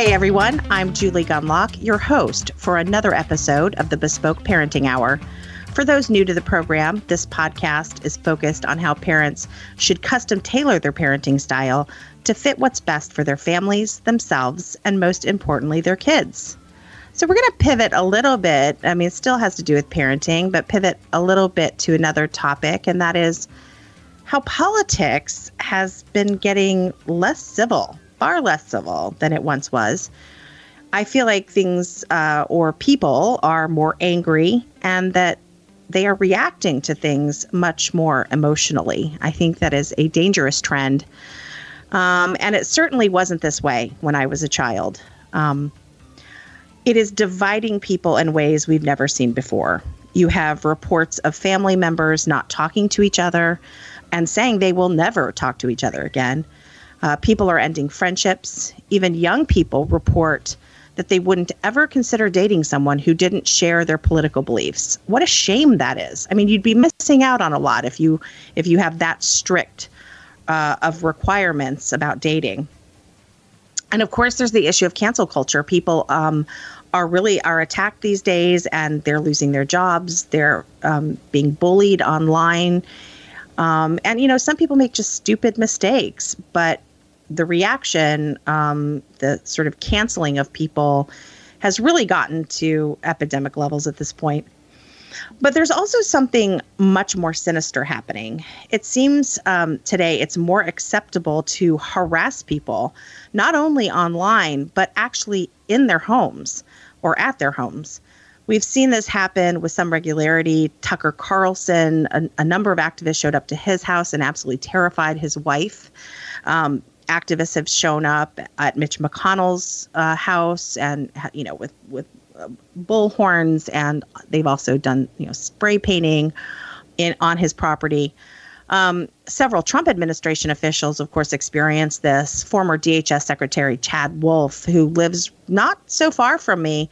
Hey everyone, I'm Julie Gunlock, your host for another episode of the Bespoke Parenting Hour. For those new to the program, this podcast is focused on how parents should custom tailor their parenting style to fit what's best for their families, themselves, and most importantly, their kids. So, we're going to pivot a little bit. I mean, it still has to do with parenting, but pivot a little bit to another topic, and that is how politics has been getting less civil far less civil than it once was. I feel like things uh, or people are more angry and that they are reacting to things much more emotionally. I think that is a dangerous trend. Um, and it certainly wasn't this way when I was a child. Um, it is dividing people in ways we've never seen before. You have reports of family members not talking to each other and saying they will never talk to each other again. Uh, people are ending friendships. Even young people report that they wouldn't ever consider dating someone who didn't share their political beliefs. What a shame that is. I mean, you'd be missing out on a lot if you if you have that strict uh, of requirements about dating. And of course, there's the issue of cancel culture. People um, are really are attacked these days, and they're losing their jobs. They're um, being bullied online. Um, and you know, some people make just stupid mistakes, but the reaction, um, the sort of canceling of people, has really gotten to epidemic levels at this point. But there's also something much more sinister happening. It seems um, today it's more acceptable to harass people, not only online, but actually in their homes or at their homes. We've seen this happen with some regularity. Tucker Carlson, a, a number of activists showed up to his house and absolutely terrified his wife. Um, activists have shown up at Mitch McConnell's uh, house, and you know, with with uh, bullhorns, and they've also done you know spray painting in on his property. Um, several Trump administration officials, of course, experienced this. Former DHS Secretary Chad Wolf, who lives not so far from me,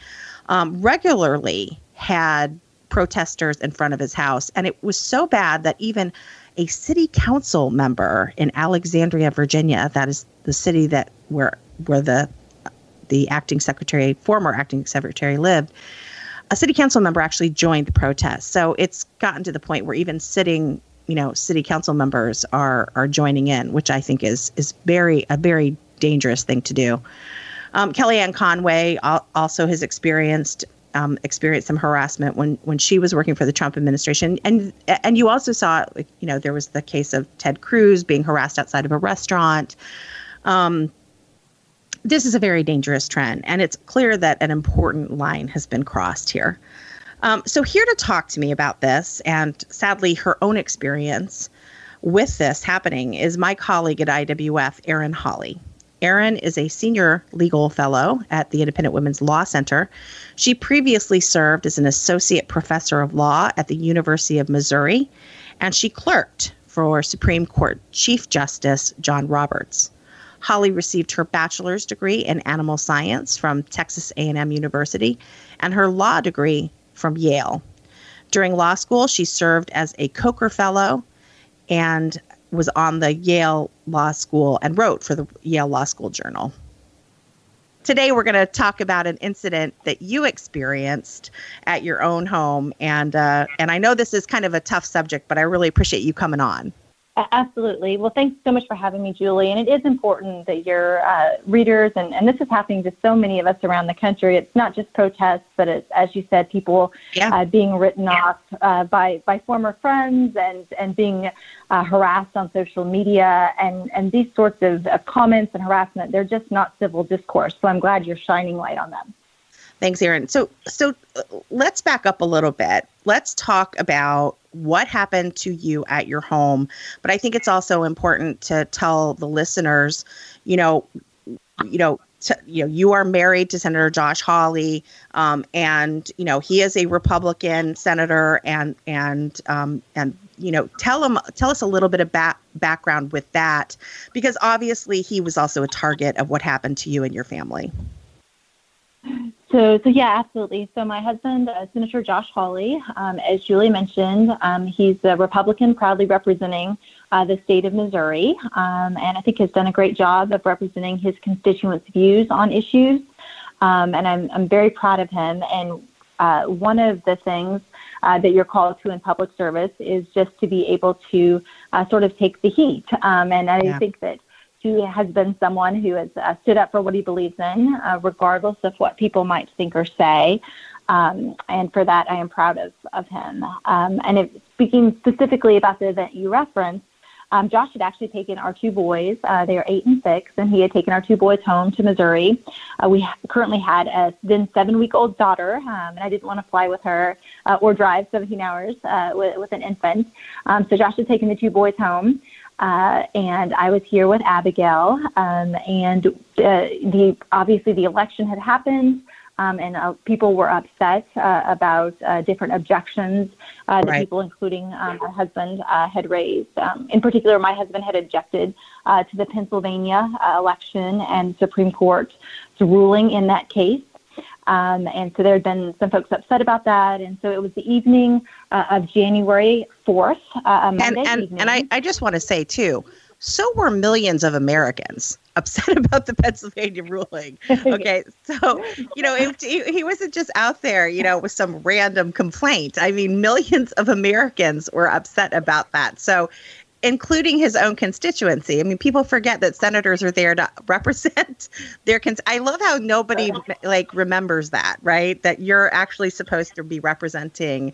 um, regularly had protesters in front of his house, and it was so bad that even a city council member in Alexandria, Virginia. That is the city that where where the the acting secretary, former acting secretary, lived. A city council member actually joined the protest. So it's gotten to the point where even sitting, you know, city council members are are joining in, which I think is is very a very dangerous thing to do. Um, Kellyanne Conway also has experienced um, experienced some harassment when when she was working for the Trump administration, and and you also saw, you know, there was the case of Ted Cruz being harassed outside of a restaurant. Um, this is a very dangerous trend, and it's clear that an important line has been crossed here. Um, so, here to talk to me about this, and sadly, her own experience with this happening, is my colleague at IWF, Erin Hawley. Erin is a senior legal fellow at the Independent Women's Law Center. She previously served as an associate professor of law at the University of Missouri, and she clerked for Supreme Court Chief Justice John Roberts. Hawley received her bachelor's degree in animal science from Texas A&M University and her law degree from Yale. During law school, she served as a Coker Fellow and was on the Yale Law School and wrote for the Yale Law School Journal. Today, we're going to talk about an incident that you experienced at your own home, and uh, and I know this is kind of a tough subject, but I really appreciate you coming on. Absolutely. Well, thanks so much for having me, Julie. And it is important that your uh, readers, and, and this is happening to so many of us around the country. It's not just protests, but it's, as you said, people yeah. uh, being written yeah. off uh, by, by former friends and, and being uh, harassed on social media. And, and these sorts of, of comments and harassment, they're just not civil discourse. So I'm glad you're shining light on them. Thanks, Erin. So, so uh, let's back up a little bit. Let's talk about what happened to you at your home. But I think it's also important to tell the listeners, you know, you know, to, you know, you are married to Senator Josh Hawley, um, and you know he is a Republican senator, and and um, and you know, tell him, tell us a little bit about background with that, because obviously he was also a target of what happened to you and your family. So, so yeah, absolutely. So my husband, uh, Senator Josh Hawley, um, as Julie mentioned, um, he's a Republican proudly representing uh, the state of Missouri, um, and I think has done a great job of representing his constituents' views on issues. Um, and I'm, I'm very proud of him. And uh, one of the things uh, that you're called to in public service is just to be able to uh, sort of take the heat. Um, and I yeah. think that he has been someone who has uh, stood up for what he believes in, uh, regardless of what people might think or say. Um, and for that, I am proud of, of him. Um, and if, speaking specifically about the event you referenced, um, Josh had actually taken our two boys, uh, they are eight and six, and he had taken our two boys home to Missouri. Uh, we currently had a then seven week old daughter, um, and I didn't want to fly with her uh, or drive 17 hours uh, with, with an infant. Um, so Josh had taken the two boys home. Uh, and I was here with Abigail, um, and uh, the obviously the election had happened, um, and uh, people were upset uh, about uh, different objections uh, that right. people, including um, my husband, had raised. Um, in particular, my husband had objected to the Pennsylvania election and Supreme Court's ruling in that case. Um, and so there had been some folks upset about that. And so it was the evening uh, of January 4th, uh, Monday and, and, evening. And I, I just want to say, too, so were millions of Americans upset about the Pennsylvania ruling. Okay, so you know, he, he wasn't just out there, you know, with some random complaint. I mean, millions of Americans were upset about that. So including his own constituency. I mean, people forget that senators are there to represent their cons- I love how nobody like remembers that, right? That you're actually supposed to be representing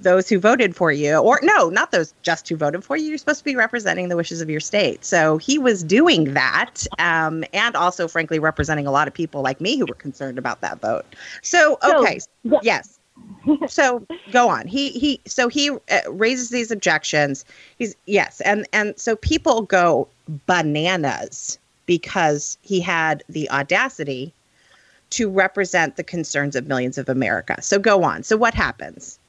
those who voted for you or no, not those just who voted for you. You're supposed to be representing the wishes of your state. So he was doing that um, and also frankly representing a lot of people like me who were concerned about that vote. So okay, so, yes so go on. He he so he uh, raises these objections. He's yes and and so people go bananas because he had the audacity to represent the concerns of millions of america. So go on. So what happens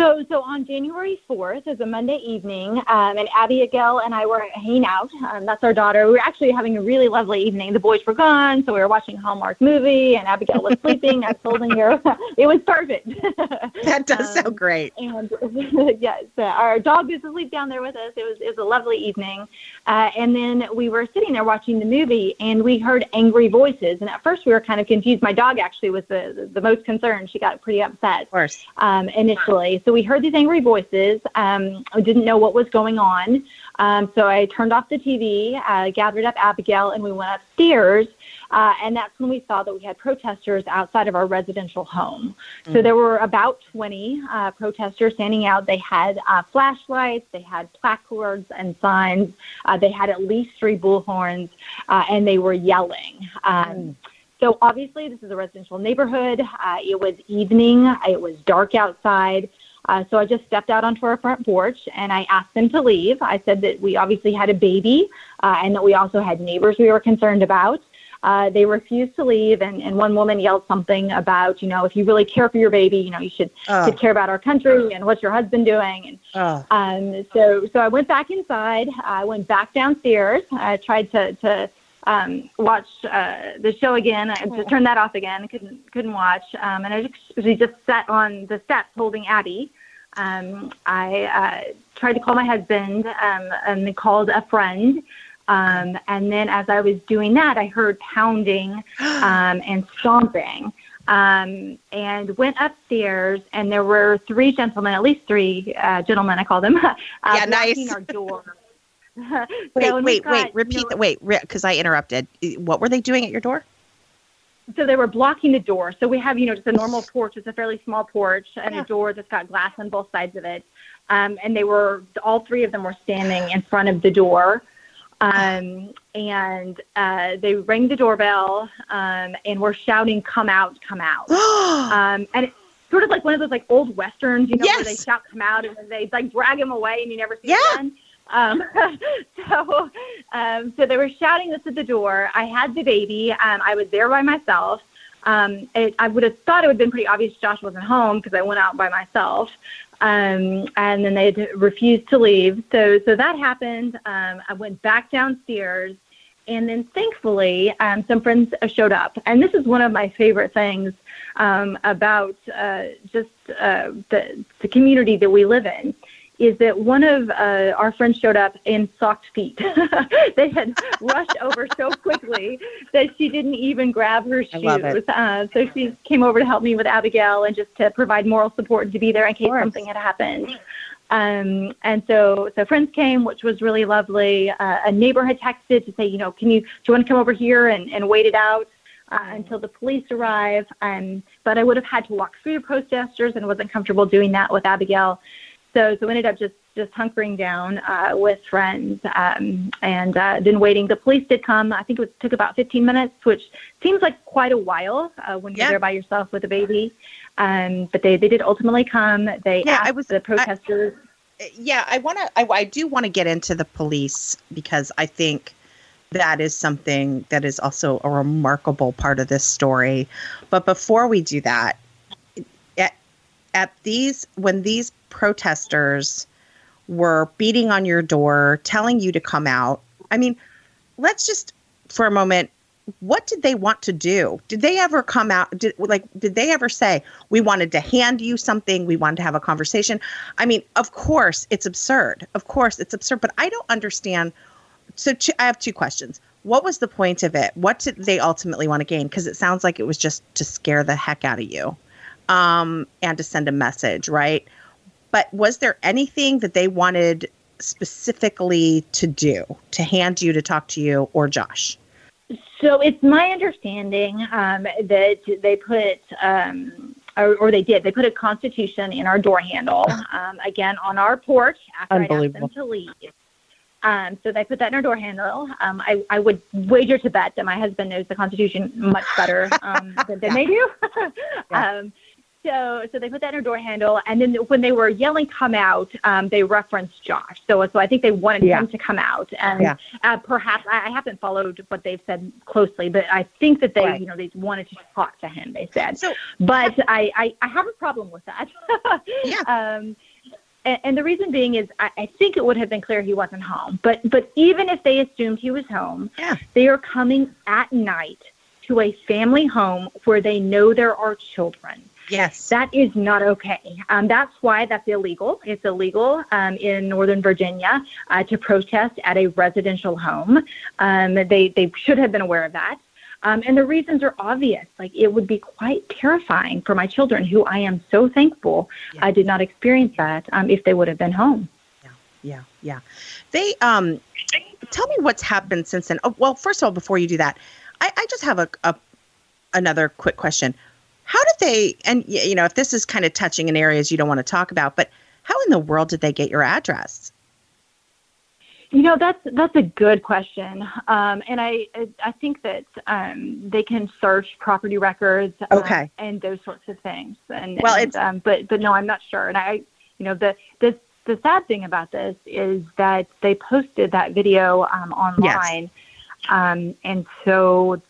so, so on January 4th is a Monday evening, um, and Abigail and I were hanging out. Um, that's our daughter. We were actually having a really lovely evening. The boys were gone, so we were watching a Hallmark movie, and Abigail was sleeping. I told her it was perfect. that does um, sound great. And yes, uh, our dog was asleep down there with us. It was it was a lovely evening, uh, and then we were sitting there watching the movie, and we heard angry voices. And at first, we were kind of confused. My dog actually was the the, the most concerned. She got pretty upset. Of course. Um, initially. So so we heard these angry voices. Um, we didn't know what was going on. Um, so I turned off the TV, uh, gathered up Abigail, and we went upstairs. Uh, and that's when we saw that we had protesters outside of our residential home. Mm-hmm. So there were about 20 uh, protesters standing out. They had uh, flashlights, they had placards and signs, uh, they had at least three bullhorns, uh, and they were yelling. Um, mm. So obviously, this is a residential neighborhood. Uh, it was evening. It was dark outside. Uh, so I just stepped out onto our front porch and I asked them to leave. I said that we obviously had a baby uh, and that we also had neighbors we were concerned about. Uh, they refused to leave, and, and one woman yelled something about, you know, if you really care for your baby, you know, you should, oh. should care about our country and what's your husband doing. And oh. um, so, so I went back inside. I went back downstairs. I tried to, to um, watch uh, the show again. I just turned that off again. Couldn't couldn't watch. Um, and I just, just sat on the steps holding Abby. Um, I uh, tried to call my husband um, and called a friend. Um, and then as I was doing that, I heard pounding um, and stomping. Um, and went upstairs, and there were three gentlemen, at least three uh, gentlemen, I call them, uh, yeah, nice. our door. wait, wait, got, wait. Repeat you know, that. Wait, because I interrupted. What were they doing at your door? So they were blocking the door. So we have, you know, just a normal porch. It's a fairly small porch and yeah. a door that's got glass on both sides of it. Um, and they were, all three of them were standing in front of the door. Um, and uh, they rang the doorbell um, and were shouting, "Come out, come out!" um, and it's sort of like one of those like old westerns, you know, yes. where they shout, "Come out!" and they like drag him away, and you never see yeah. him again. Um, so, um, so they were shouting this at the door. I had the baby. Um, I was there by myself. Um, it, I would have thought it would have been pretty obvious Josh wasn't home because I went out by myself. Um, and then they refused to leave. So, so that happened. Um, I went back downstairs and then thankfully, um, some friends showed up. And this is one of my favorite things um, about uh, just uh, the, the community that we live in is that one of uh, our friends showed up in socked feet. they had rushed over so quickly that she didn't even grab her shoes. Uh, so she came over to help me with Abigail and just to provide moral support and to be there in case something had happened. Um, and so, so friends came, which was really lovely. Uh, a neighbor had texted to say, you know, can you, do you want to come over here and, and wait it out uh, until the police arrive? Um, but I would have had to walk through the protesters and wasn't comfortable doing that with Abigail. So, so ended up just just hunkering down uh, with friends um, and uh, then waiting. The police did come. I think it was, took about 15 minutes, which seems like quite a while uh, when you're there by yourself with a baby. Um, but they, they did ultimately come. They yeah, I was, the protesters. I, yeah, I want to. I, I do want to get into the police because I think that is something that is also a remarkable part of this story. But before we do that, at, at these when these protesters were beating on your door, telling you to come out. I mean, let's just for a moment what did they want to do? Did they ever come out did like did they ever say we wanted to hand you something, we wanted to have a conversation? I mean, of course, it's absurd. Of course, it's absurd, but I don't understand so I have two questions. What was the point of it? What did they ultimately want to gain? Because it sounds like it was just to scare the heck out of you um, and to send a message, right? But was there anything that they wanted specifically to do, to hand you, to talk to you, or Josh? So it's my understanding um, that they put, um, or, or, they did, they put a constitution in our door handle, um, again on our porch after I asked them to leave. Um, so they put that in our door handle. Um, I, I would wager to bet that my husband knows the Constitution much better um, than, than they do. yeah. So, so they put that in her door handle, and then when they were yelling "come out," um, they referenced Josh. So, so I think they wanted yeah. him to come out, and yeah. uh, perhaps I, I, haven't followed what they've said closely, but I think that they, right. you know, they wanted to talk to him. They said, so, but I, I, I have a problem with that. yeah. Um, and, and, the reason being is I, I, think it would have been clear he wasn't home. But but even if they assumed he was home, yeah. they are coming at night to a family home where they know there are children. Yes. That is not okay. Um, that's why that's illegal. It's illegal um, in Northern Virginia uh, to protest at a residential home. Um, they, they should have been aware of that. Um, and the reasons are obvious. Like it would be quite terrifying for my children, who I am so thankful yeah. I did not experience that um, if they would have been home. Yeah, yeah, yeah. They um, tell me what's happened since then. Oh, well, first of all, before you do that, I, I just have a, a another quick question. How did they, and you know, if this is kind of touching in areas you don't want to talk about, but how in the world did they get your address? You know, that's that's a good question, um, and I I think that um, they can search property records, um, okay, and those sorts of things. And well, and, it's um, but but no, I'm not sure. And I, you know, the the the sad thing about this is that they posted that video um, online, yes. um, and so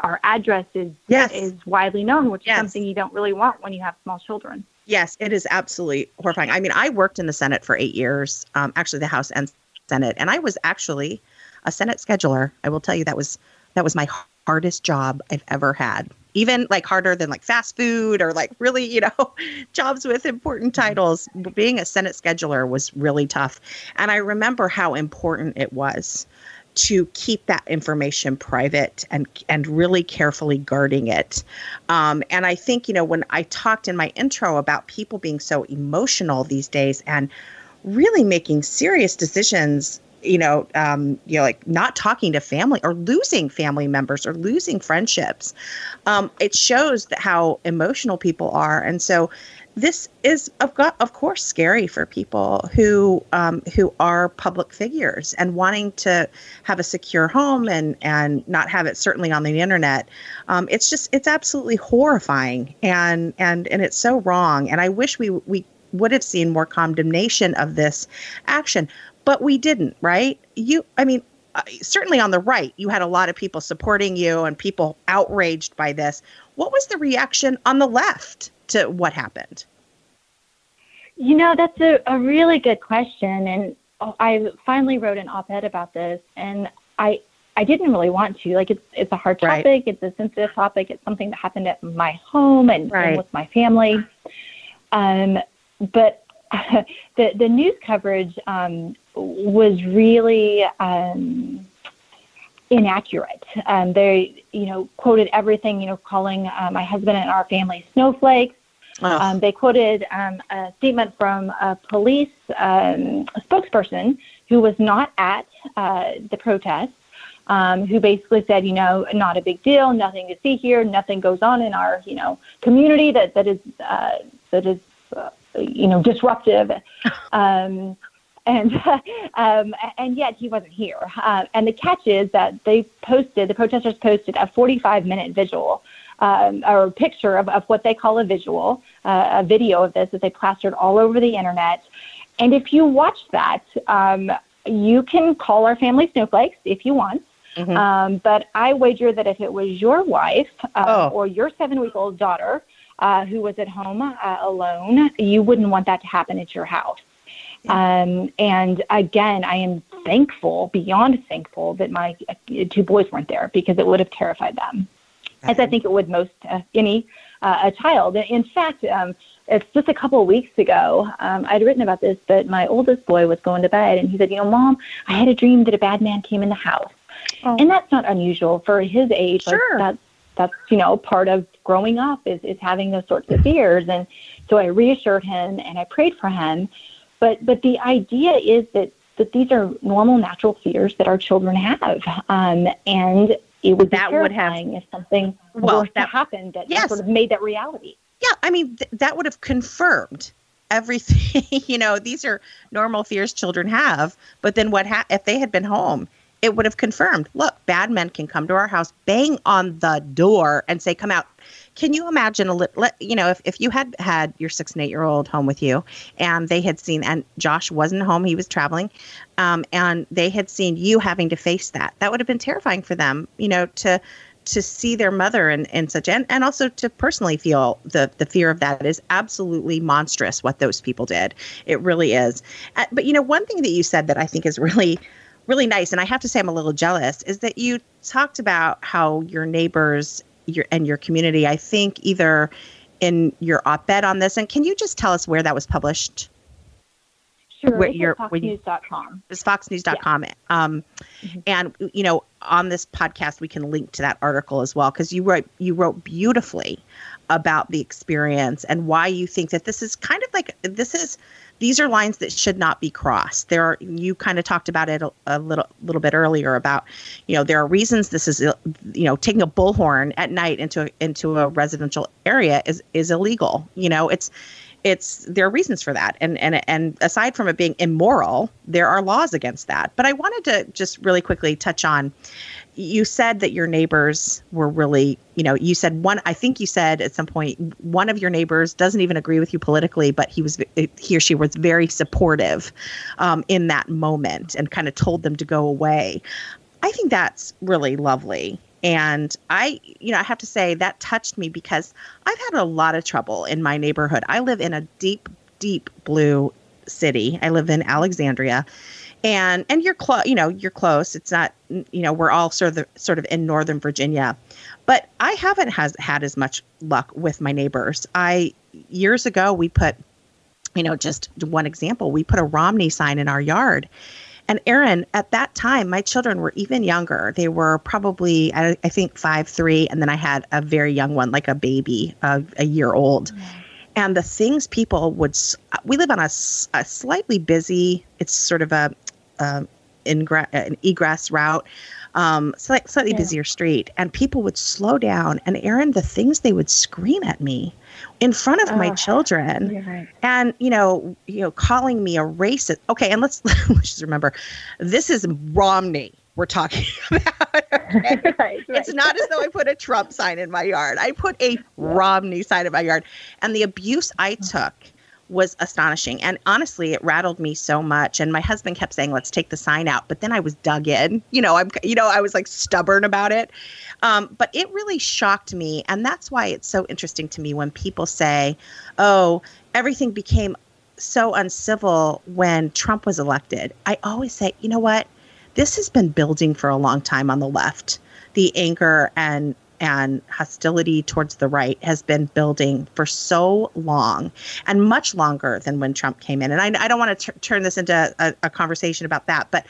our address is yes. is widely known, which yes. is something you don't really want when you have small children. Yes, it is absolutely horrifying. I mean, I worked in the Senate for eight years, um, actually the House and Senate, and I was actually a Senate scheduler. I will tell you that was that was my hardest job I've ever had. Even like harder than like fast food or like really, you know, jobs with important titles. Being a Senate scheduler was really tough. And I remember how important it was to keep that information private and and really carefully guarding it. Um, and I think you know when I talked in my intro about people being so emotional these days and really making serious decisions you know, um, you know, like not talking to family or losing family members or losing friendships. Um, it shows that how emotional people are, and so this is of, of course scary for people who um, who are public figures and wanting to have a secure home and and not have it certainly on the internet. Um, it's just it's absolutely horrifying and and and it's so wrong. And I wish we we would have seen more condemnation of this action, but we didn't. Right? You, I mean. Uh, certainly on the right, you had a lot of people supporting you and people outraged by this. What was the reaction on the left? To what happened? You know, that's a, a really good question. And I finally wrote an op ed about this. And I, I didn't really want to. Like it's it's a hard topic. Right. It's a sensitive topic. It's something that happened at my home and, right. and with my family. Um, but the the news coverage um, was really um, inaccurate. Um, they, you know, quoted everything. You know, calling uh, my husband and our family snowflakes. Oh. Um, they quoted um, a statement from a police um, spokesperson who was not at uh, the protest, um, who basically said, you know, not a big deal, nothing to see here, nothing goes on in our, you know, community that that is uh, that is, uh, you know, disruptive. Um, and um, and yet he wasn't here. Uh, and the catch is that they posted, the protesters posted a 45 minute visual um, or a picture of, of what they call a visual, uh, a video of this that they plastered all over the internet. And if you watch that, um, you can call our family snowflakes if you want. Mm-hmm. Um, but I wager that if it was your wife uh, oh. or your seven week old daughter uh, who was at home uh, alone, you wouldn't want that to happen at your house. Um, and again, I am thankful, beyond thankful, that my uh, two boys weren't there because it would have terrified them, as I think it would most uh, any uh, a child. In fact, um, it's just a couple of weeks ago. Um, I'd written about this, but my oldest boy was going to bed, and he said, "You know, Mom, I had a dream that a bad man came in the house." Oh. And that's not unusual for his age. Sure. Like that's that's you know part of growing up is is having those sorts of fears. And so I reassured him and I prayed for him. But but the idea is that that these are normal, natural fears that our children have, um, and it would that would have, if something well, that, happened that yes. sort of made that reality. Yeah, I mean th- that would have confirmed everything. you know, these are normal fears children have. But then what ha- if they had been home? It would have confirmed. Look, bad men can come to our house, bang on the door, and say, "Come out." Can you imagine a little, you know, if, if you had had your six and eight year old home with you and they had seen, and Josh wasn't home, he was traveling, um, and they had seen you having to face that, that would have been terrifying for them, you know, to, to see their mother and, and such and, and also to personally feel the the fear of that is absolutely monstrous what those people did. It really is. Uh, but you know one thing that you said that i think is really really nice and i have to say i'm a little jealous is that you talked about how your neighbors your and your community. I think either in your op-ed on this, and can you just tell us where that was published? Sure, where it's foxnews.com. It's foxnews.com. Yeah. Um, mm-hmm. And, you know, on this podcast, we can link to that article as well because you wrote, you wrote beautifully about the experience and why you think that this is kind of like, this is these are lines that should not be crossed. There are you kind of talked about it a, a, little little bit earlier about you know there are reasons this is uh, you know taking a bullhorn at night into into a residential area is is illegal. You know it's it's there are reasons for that and and and aside from it being immoral there are laws against that but i wanted to just really quickly touch on you said that your neighbors were really, you know, you said one, I think you said at some point, one of your neighbors doesn't even agree with you politically, but he was, he or she was very supportive um, in that moment and kind of told them to go away. I think that's really lovely. And I, you know, I have to say that touched me because I've had a lot of trouble in my neighborhood. I live in a deep, deep blue city. I live in Alexandria and and you're close you know you're close. It's not you know we're all sort of sort of in northern virginia. But i haven't has had as much luck with my neighbors. I years ago we put you know just one example we put a romney sign in our yard. And Erin, at that time, my children were even younger. They were probably, I, I think, five, three, and then I had a very young one, like a baby, uh, a year old. Mm-hmm and the things people would we live on a, a slightly busy it's sort of a ingra- an egress route, um, slightly, slightly yeah. busier street, and people would slow down. And Erin, the things they would scream at me in front of oh, my children, right. and you know, you know, calling me a racist. Okay, and let's let's just remember, this is Romney we're talking about. right, right. It's not as though I put a Trump sign in my yard. I put a Romney sign in my yard. And the abuse I took was astonishing. And honestly, it rattled me so much. And my husband kept saying, let's take the sign out. But then I was dug in. You know, I'm, you know, I was like stubborn about it. Um, but it really shocked me. And that's why it's so interesting to me when people say, oh, everything became so uncivil when Trump was elected. I always say, you know what? this has been building for a long time on the left. The anger and and hostility towards the right has been building for so long and much longer than when Trump came in. And I, I don't want to turn this into a, a conversation about that, but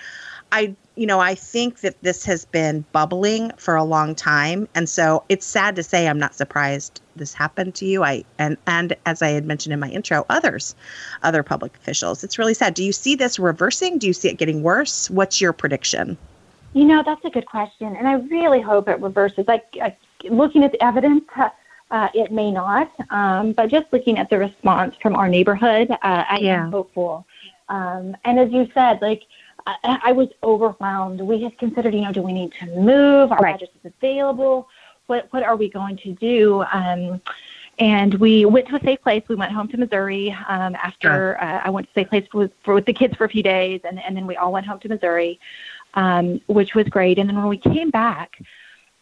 I, you know, I think that this has been bubbling for a long time, and so it's sad to say I'm not surprised this happened to you. I and and as I had mentioned in my intro, others, other public officials. It's really sad. Do you see this reversing? Do you see it getting worse? What's your prediction? You know, that's a good question, and I really hope it reverses. Like, like looking at the evidence. Uh, it may not, um, but just looking at the response from our neighborhood, uh, I yeah. am hopeful. Um, and as you said, like I, I, was overwhelmed. We had considered, you know, do we need to move? Our right. address is available. What what are we going to do? Um, and we went to a safe place. We went home to Missouri um, after sure. uh, I went to a safe place with, for, with the kids for a few days, and, and then we all went home to Missouri, um, which was great. And then when we came back,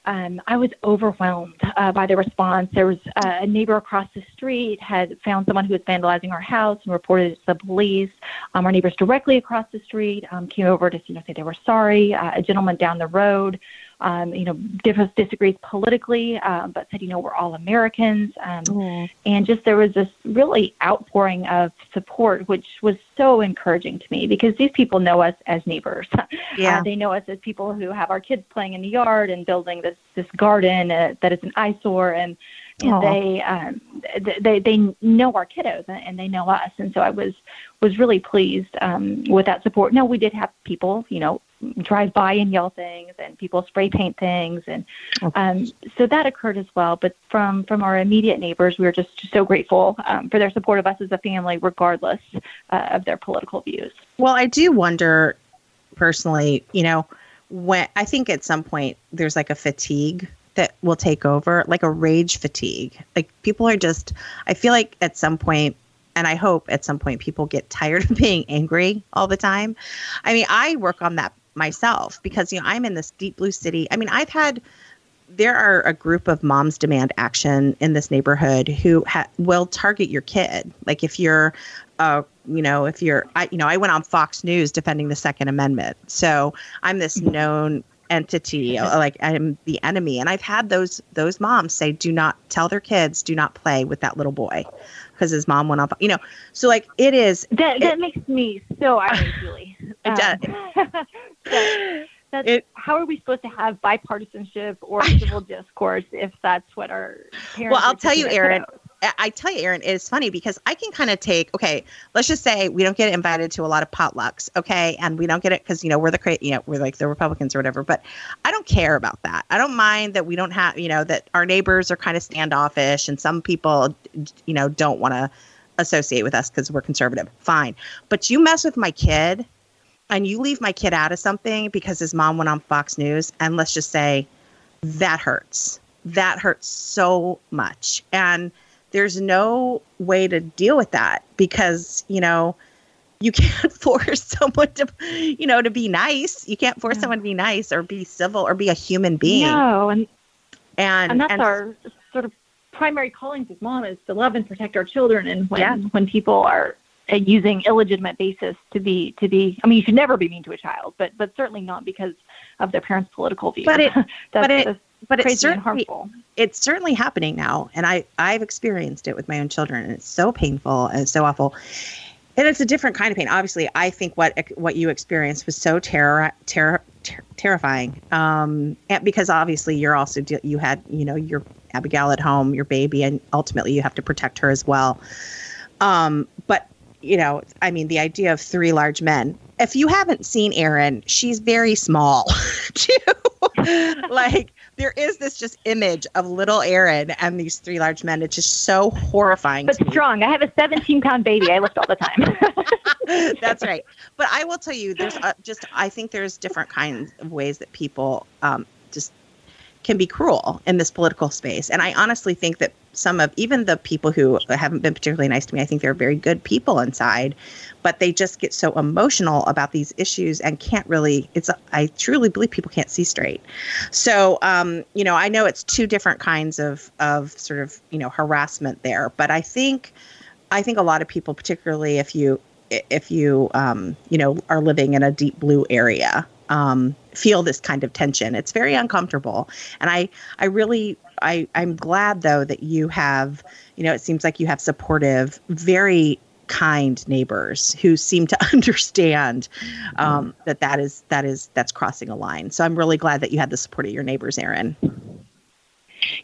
um, I was overwhelmed uh, by the response. There was uh, a neighbor across the street had found someone who was vandalizing our house and reported it to the police. Um, our neighbors directly across the street um, came over to you know say they were sorry. Uh, a gentleman down the road um, you know, differs, disagrees politically, uh, but said, you know, we're all Americans. Um, mm. And just there was this really outpouring of support, which was so encouraging to me because these people know us as neighbors. Yeah. Uh, they know us as people who have our kids playing in the yard and building this, this garden uh, that is an eyesore. And, and they um, they they know our kiddos and they know us, and so I was was really pleased um, with that support. Now we did have people, you know, drive by and yell things and people spray paint things and um, so that occurred as well. But from from our immediate neighbors we were just so grateful um, for their support of us as a family regardless uh, of their political views. Well i do wonder personally you know when i think at some point there's like a fatigue that will take over like a rage fatigue. Like people are just i feel like at some point and I hope at some point people get tired of being angry all the time. I mean, I work on that myself because you know I'm in this deep blue city. I mean, I've had there are a group of moms demand action in this neighborhood who ha- will target your kid. Like if you're, uh, you know, if you're, I, you know, I went on Fox News defending the Second Amendment, so I'm this mm-hmm. known entity like i'm the enemy. And i've had those those moms say do not tell their kids do not play with that little boy. Because his mom went off you know so like it is that that it, makes me so angry julie. Um, that's, it, how are we supposed to have bipartisanship or civil discourse if that's what our parents well i'll tell you erin I tell you, Erin, it's funny because I can kind of take, okay, let's just say we don't get invited to a lot of potlucks, okay, and we don't get it because you know we're the you know we're like the Republicans or whatever. But I don't care about that. I don't mind that we don't have, you know, that our neighbors are kind of standoffish and some people, you know, don't want to associate with us because we're conservative. Fine, but you mess with my kid and you leave my kid out of something because his mom went on Fox News, and let's just say that hurts. That hurts so much. And there's no way to deal with that because, you know, you can't force someone to, you know, to be nice. You can't force yeah. someone to be nice or be civil or be a human being. No, and and, and that's and, our sort of primary callings as mom is to love and protect our children. And when yeah. when people are uh, using illegitimate basis to be to be i mean you should never be mean to a child but but certainly not because of their parents political views but it but it but it's certainly it's certainly happening now and i i've experienced it with my own children and it's so painful and so awful and it's a different kind of pain obviously i think what what you experienced was so terror terror ter- terrifying um because obviously you're also you had you know your abigail at home your baby and ultimately you have to protect her as well um but you know, I mean, the idea of three large men. If you haven't seen Erin, she's very small, too. like there is this just image of little Erin and these three large men. It's just so horrifying. But strong. Me. I have a 17 pound baby. I lift all the time. That's right. But I will tell you, there's a, just I think there's different kinds of ways that people um, can be cruel in this political space. And I honestly think that some of even the people who haven't been particularly nice to me, I think they're very good people inside, but they just get so emotional about these issues and can't really. It's I truly believe people can't see straight. So um, you know, I know it's two different kinds of of sort of you know harassment there, but I think I think a lot of people, particularly if you if you um, you know are living in a deep blue area um, feel this kind of tension. It's very uncomfortable, and I I really I I'm glad though that you have you know it seems like you have supportive, very kind neighbors who seem to understand um, that that is that is that's crossing a line. So I'm really glad that you had the support of your neighbors, Erin.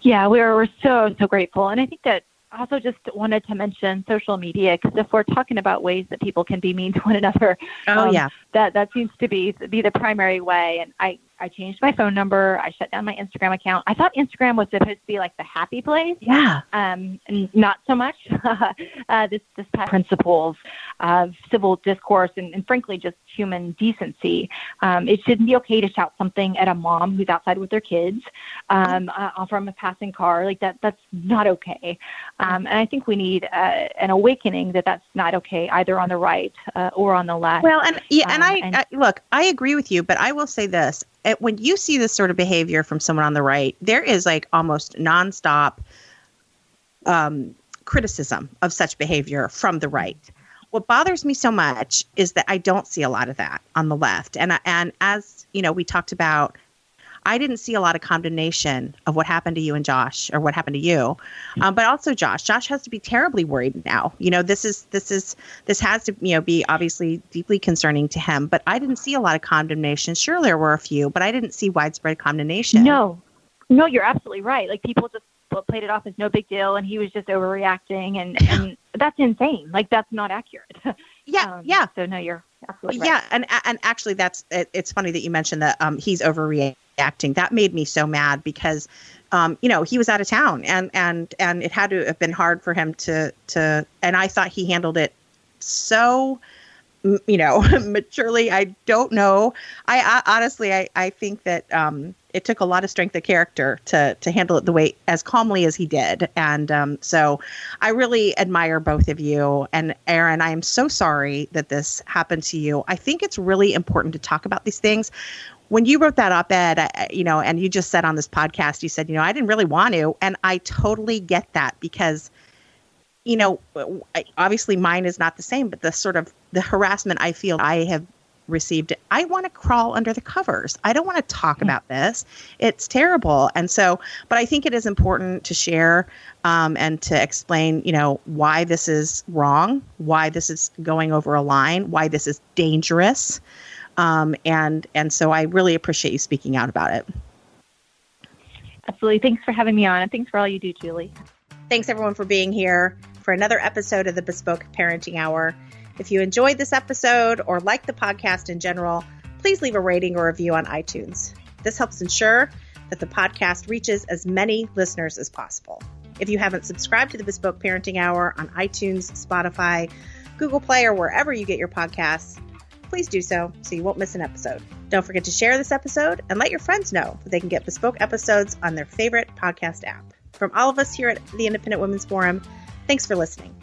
Yeah, we are, we're so so grateful, and I think that also just wanted to mention social media because if we're talking about ways that people can be mean to one another, oh um, yeah, that that seems to be be the primary way. And I I changed my phone number. I shut down my Instagram account. I thought Instagram was supposed to be like the happy place. Yeah. Um, not so much. uh, this this principles of civil discourse and, and frankly just human decency. Um, it shouldn't be okay to shout something at a mom who's outside with their kids um, uh, from a passing car. Like that. That's not okay. Um, and I think we need uh, an awakening that that's not okay either on the right uh, or on the left. Well, and yeah, and I, and, I look, I agree with you, but I will say this: when you see this sort of behavior from someone on the right, there is like almost nonstop um, criticism of such behavior from the right. What bothers me so much is that I don't see a lot of that on the left, and and as you know, we talked about I didn't see a lot of condemnation of what happened to you and Josh or what happened to you. Um, but also Josh. Josh has to be terribly worried now. You know, this is this is this has to you know be obviously deeply concerning to him. But I didn't see a lot of condemnation. Sure, there were a few, but I didn't see widespread condemnation. No, no, you're absolutely right. Like people just played it off as no big deal, and he was just overreacting, and and that's insane. Like that's not accurate. Yeah, um, yeah. So no, you're absolutely right. Yeah, and and actually, that's it, it's funny that you mentioned that um, he's overreacting. That made me so mad because, um, you know, he was out of town and and and it had to have been hard for him to to. And I thought he handled it so, you know, maturely. I don't know. I, I honestly, I I think that. Um, it took a lot of strength of character to to handle it the way as calmly as he did and um, so i really admire both of you and Erin, i am so sorry that this happened to you i think it's really important to talk about these things when you wrote that op-ed, you know, and you just said on this podcast, you said, you know, I didn't really want to, and I totally get that because, you know, obviously mine is not the same, but the sort of the harassment I feel I have received, I want to crawl under the covers. I don't want to talk mm-hmm. about this. It's terrible, and so, but I think it is important to share um, and to explain, you know, why this is wrong, why this is going over a line, why this is dangerous. Um, and and so I really appreciate you speaking out about it. Absolutely. Thanks for having me on, and thanks for all you do, Julie. Thanks everyone for being here for another episode of the Bespoke Parenting Hour. If you enjoyed this episode or like the podcast in general, please leave a rating or review on iTunes. This helps ensure that the podcast reaches as many listeners as possible. If you haven't subscribed to the Bespoke Parenting Hour on iTunes, Spotify, Google Play, or wherever you get your podcasts, please do so so you won't miss an episode. Don't forget to share this episode and let your friends know that they can get bespoke episodes on their favorite podcast app. From all of us here at the Independent Women's Forum, thanks for listening.